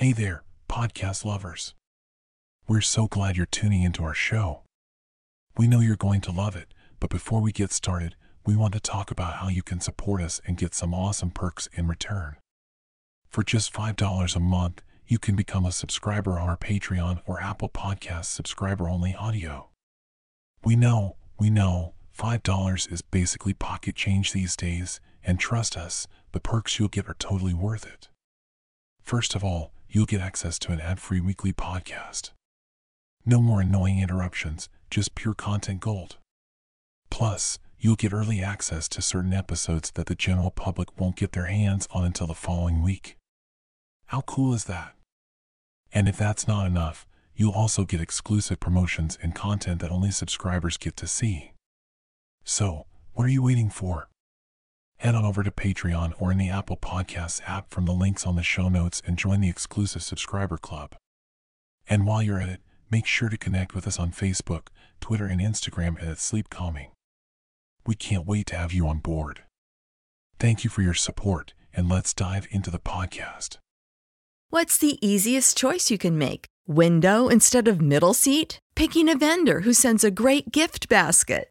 Hey there, podcast lovers. We're so glad you're tuning into our show. We know you're going to love it, but before we get started, we want to talk about how you can support us and get some awesome perks in return. For just $5 a month, you can become a subscriber on our Patreon or Apple Podcast subscriber only audio. We know, we know, $5 is basically pocket change these days, and trust us, the perks you'll get are totally worth it. First of all, you'll get access to an ad free weekly podcast. No more annoying interruptions, just pure content gold. Plus, you'll get early access to certain episodes that the general public won't get their hands on until the following week. How cool is that? And if that's not enough, you'll also get exclusive promotions and content that only subscribers get to see. So, what are you waiting for? Head on over to Patreon or in the Apple Podcasts app from the links on the show notes and join the exclusive subscriber club. And while you're at it, make sure to connect with us on Facebook, Twitter, and Instagram at Sleep Calming. We can't wait to have you on board. Thank you for your support, and let's dive into the podcast. What's the easiest choice you can make? Window instead of middle seat? Picking a vendor who sends a great gift basket?